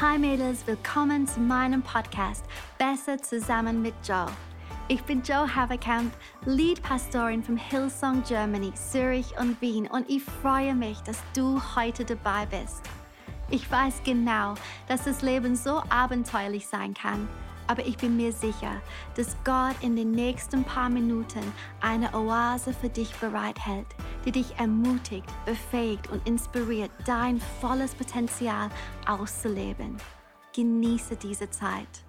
Hi Mädels, willkommen zu meinem Podcast Besser zusammen mit Joe. Ich bin Joe Haverkamp, Lead-Pastorin vom Hillsong Germany, Zürich und Wien und ich freue mich, dass du heute dabei bist. Ich weiß genau, dass das Leben so abenteuerlich sein kann aber ich bin mir sicher, dass Gott in den nächsten paar Minuten eine Oase für dich bereithält, die dich ermutigt, befähigt und inspiriert, dein volles Potenzial auszuleben. Genieße diese Zeit.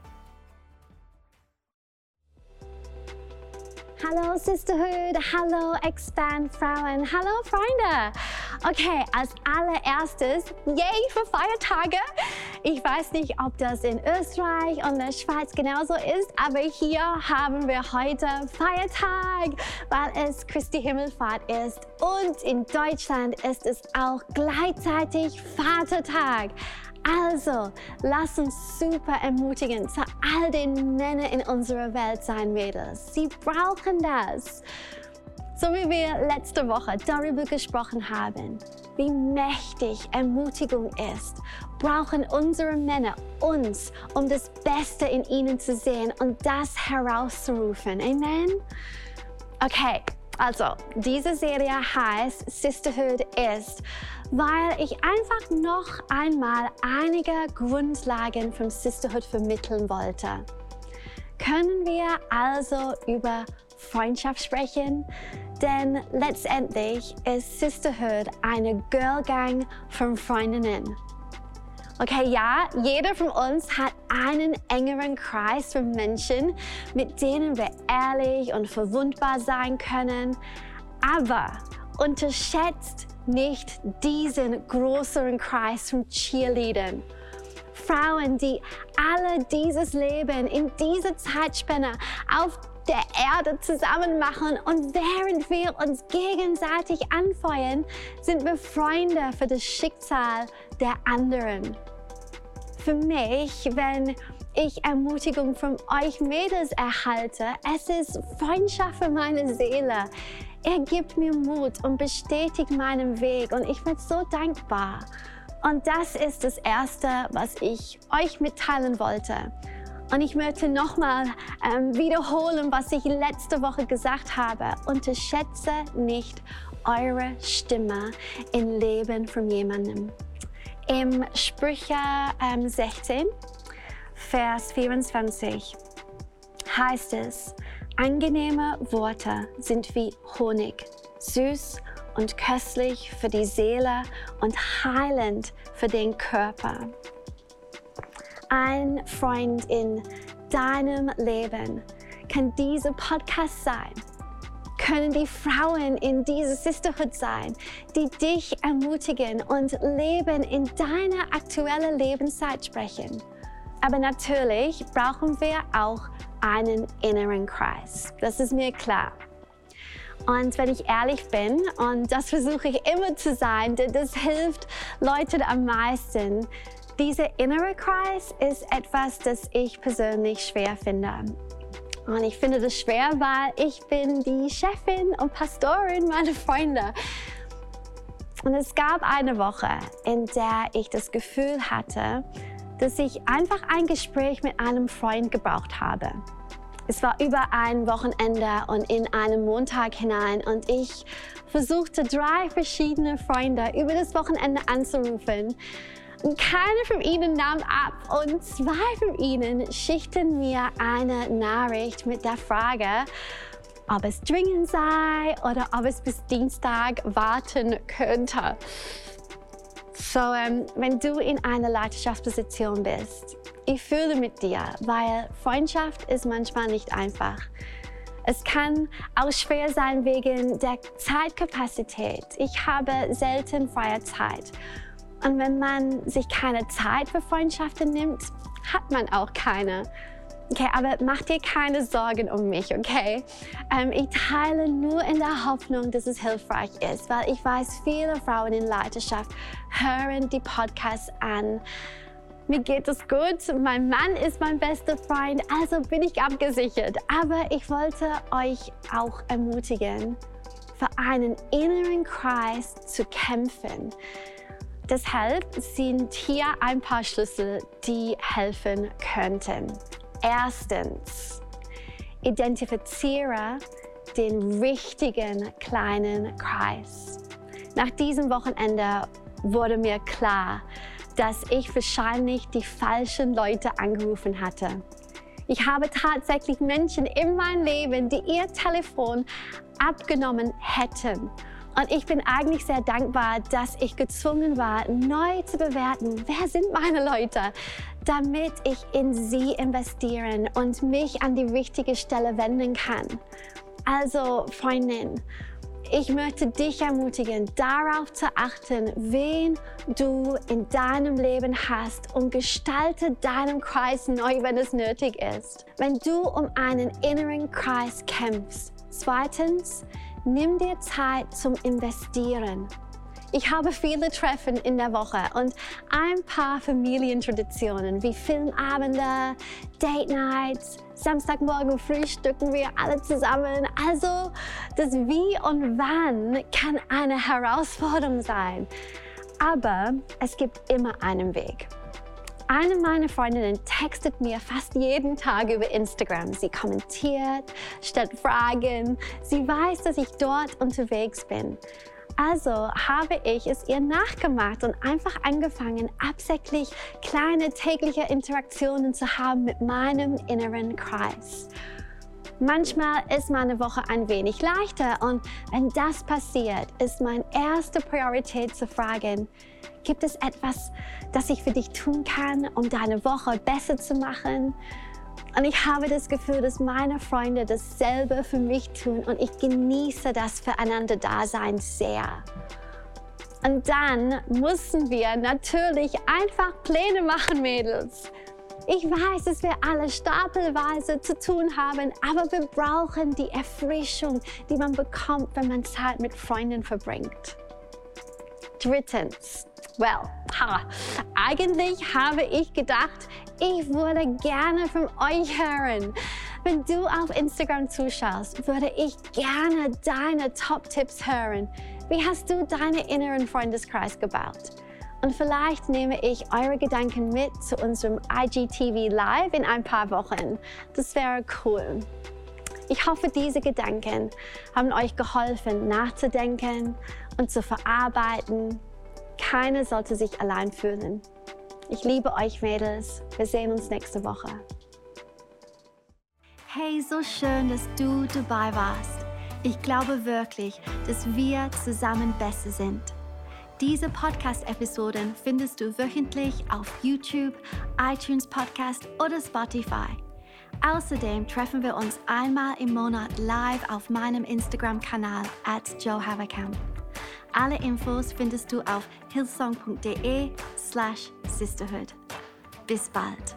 Hallo Sisterhood, hallo Expand Frauen, hallo Freunde. Okay, als allererstes, yay für Feiertage. Ich weiß nicht, ob das in Österreich und der Schweiz genauso ist, aber hier haben wir heute Feiertag, weil es Christi Himmelfahrt ist. Und in Deutschland ist es auch gleichzeitig Vatertag. Also, lass uns super ermutigend zu all den Männern in unserer Welt sein, Mädels. Sie brauchen das. So wie wir letzte Woche darüber gesprochen haben, wie mächtig Ermutigung ist, brauchen unsere Männer uns, um das Beste in ihnen zu sehen und das herauszurufen. Amen? Okay, also diese Serie heißt Sisterhood ist, weil ich einfach noch einmal einige Grundlagen von Sisterhood vermitteln wollte. Können wir also über Freundschaft sprechen, denn letztendlich ist Sisterhood eine Girl Gang von Freundinnen. Okay, ja, jeder von uns hat einen engeren Kreis von Menschen, mit denen wir ehrlich und verwundbar sein können. Aber unterschätzt nicht diesen größeren Kreis von Cheerleadern. Frauen, die alle dieses Leben in dieser Zeitspanne auf der Erde zusammen machen und während wir uns gegenseitig anfeuern, sind wir Freunde für das Schicksal der anderen. Für mich, wenn ich Ermutigung von euch Mädels erhalte, es ist Freundschaft für meine Seele. Er gibt mir Mut und bestätigt meinen Weg und ich bin so dankbar. Und das ist das Erste, was ich euch mitteilen wollte. Und ich möchte nochmal ähm, wiederholen, was ich letzte Woche gesagt habe. Unterschätze nicht eure Stimme im Leben von jemandem. Im Sprüche ähm, 16, Vers 24 heißt es, angenehme Worte sind wie Honig, süß und köstlich für die Seele und heilend für den Körper ein Freund in deinem Leben kann dieser Podcast sein. Können die Frauen in dieser Sisterhood sein, die dich ermutigen und Leben in deiner aktuellen Lebenszeit sprechen. Aber natürlich brauchen wir auch einen inneren Kreis. Das ist mir klar. Und wenn ich ehrlich bin, und das versuche ich immer zu sein, das hilft Leuten am meisten, dieser innere Kreis ist etwas, das ich persönlich schwer finde. Und ich finde das schwer, weil ich bin die Chefin und Pastorin meiner Freunde. Und es gab eine Woche, in der ich das Gefühl hatte, dass ich einfach ein Gespräch mit einem Freund gebraucht habe. Es war über ein Wochenende und in einen Montag hinein und ich versuchte drei verschiedene Freunde über das Wochenende anzurufen keiner von ihnen nahm ab und zwei von ihnen schickten mir eine Nachricht mit der Frage, ob es dringend sei oder ob es bis Dienstag warten könnte. So, ähm, wenn du in einer Leiterschaftsposition bist, ich fühle mit dir, weil Freundschaft ist manchmal nicht einfach. Es kann auch schwer sein wegen der Zeitkapazität. Ich habe selten freie Zeit und wenn man sich keine Zeit für Freundschaften nimmt, hat man auch keine. Okay, aber mach dir keine Sorgen um mich, okay? Ähm, ich teile nur in der Hoffnung, dass es hilfreich ist, weil ich weiß, viele Frauen in Leiterschaft hören die Podcasts an. Mir geht es gut, mein Mann ist mein bester Freund, also bin ich abgesichert. Aber ich wollte euch auch ermutigen, für einen inneren Kreis zu kämpfen deshalb sind hier ein paar Schlüssel, die helfen könnten. Erstens, identifiziere den richtigen kleinen Kreis. Nach diesem Wochenende wurde mir klar, dass ich wahrscheinlich die falschen Leute angerufen hatte. Ich habe tatsächlich Menschen in meinem Leben, die ihr Telefon abgenommen hätten. Und ich bin eigentlich sehr dankbar, dass ich gezwungen war, neu zu bewerten, wer sind meine Leute, damit ich in sie investieren und mich an die richtige Stelle wenden kann. Also, Freundin, ich möchte dich ermutigen, darauf zu achten, wen du in deinem Leben hast und gestalte deinen Kreis neu, wenn es nötig ist. Wenn du um einen inneren Kreis kämpfst. Zweitens, nimm dir Zeit zum Investieren. Ich habe viele Treffen in der Woche und ein paar Familientraditionen wie Filmabende, Date Nights, Samstagmorgen frühstücken wir alle zusammen. Also das Wie und Wann kann eine Herausforderung sein. Aber es gibt immer einen Weg. Eine meiner Freundinnen textet mir fast jeden Tag über Instagram. Sie kommentiert, stellt Fragen. Sie weiß, dass ich dort unterwegs bin. Also habe ich es ihr nachgemacht und einfach angefangen, absichtlich kleine tägliche Interaktionen zu haben mit meinem inneren Kreis. Manchmal ist meine Woche ein wenig leichter und wenn das passiert, ist meine erste Priorität zu fragen, gibt es etwas, das ich für dich tun kann, um deine Woche besser zu machen? Und ich habe das Gefühl, dass meine Freunde dasselbe für mich tun und ich genieße das Füreinander-Dasein sehr. Und dann mussten wir natürlich einfach Pläne machen, Mädels. Ich weiß, dass wir alle stapelweise zu tun haben, aber wir brauchen die Erfrischung, die man bekommt, wenn man Zeit mit Freunden verbringt. Drittens, well, ha, eigentlich habe ich gedacht, ich würde gerne von euch hören. Wenn du auf Instagram zuschaust, würde ich gerne deine Top-Tipps hören. Wie hast du deinen inneren Freundeskreis gebaut? Und vielleicht nehme ich eure Gedanken mit zu unserem IGTV Live in ein paar Wochen. Das wäre cool. Ich hoffe, diese Gedanken haben euch geholfen, nachzudenken und zu verarbeiten. Keiner sollte sich allein fühlen. Ich liebe euch Mädels. Wir sehen uns nächste Woche. Hey, so schön, dass du dabei warst. Ich glaube wirklich, dass wir zusammen besser sind. Diese Podcast-Episoden findest du wöchentlich auf YouTube, iTunes Podcast oder Spotify. Außerdem treffen wir uns einmal im Monat live auf meinem Instagram-Kanal at Joe Haverkamp. Alle Infos findest du auf hillsong.de slash sisterhood. Bis bald.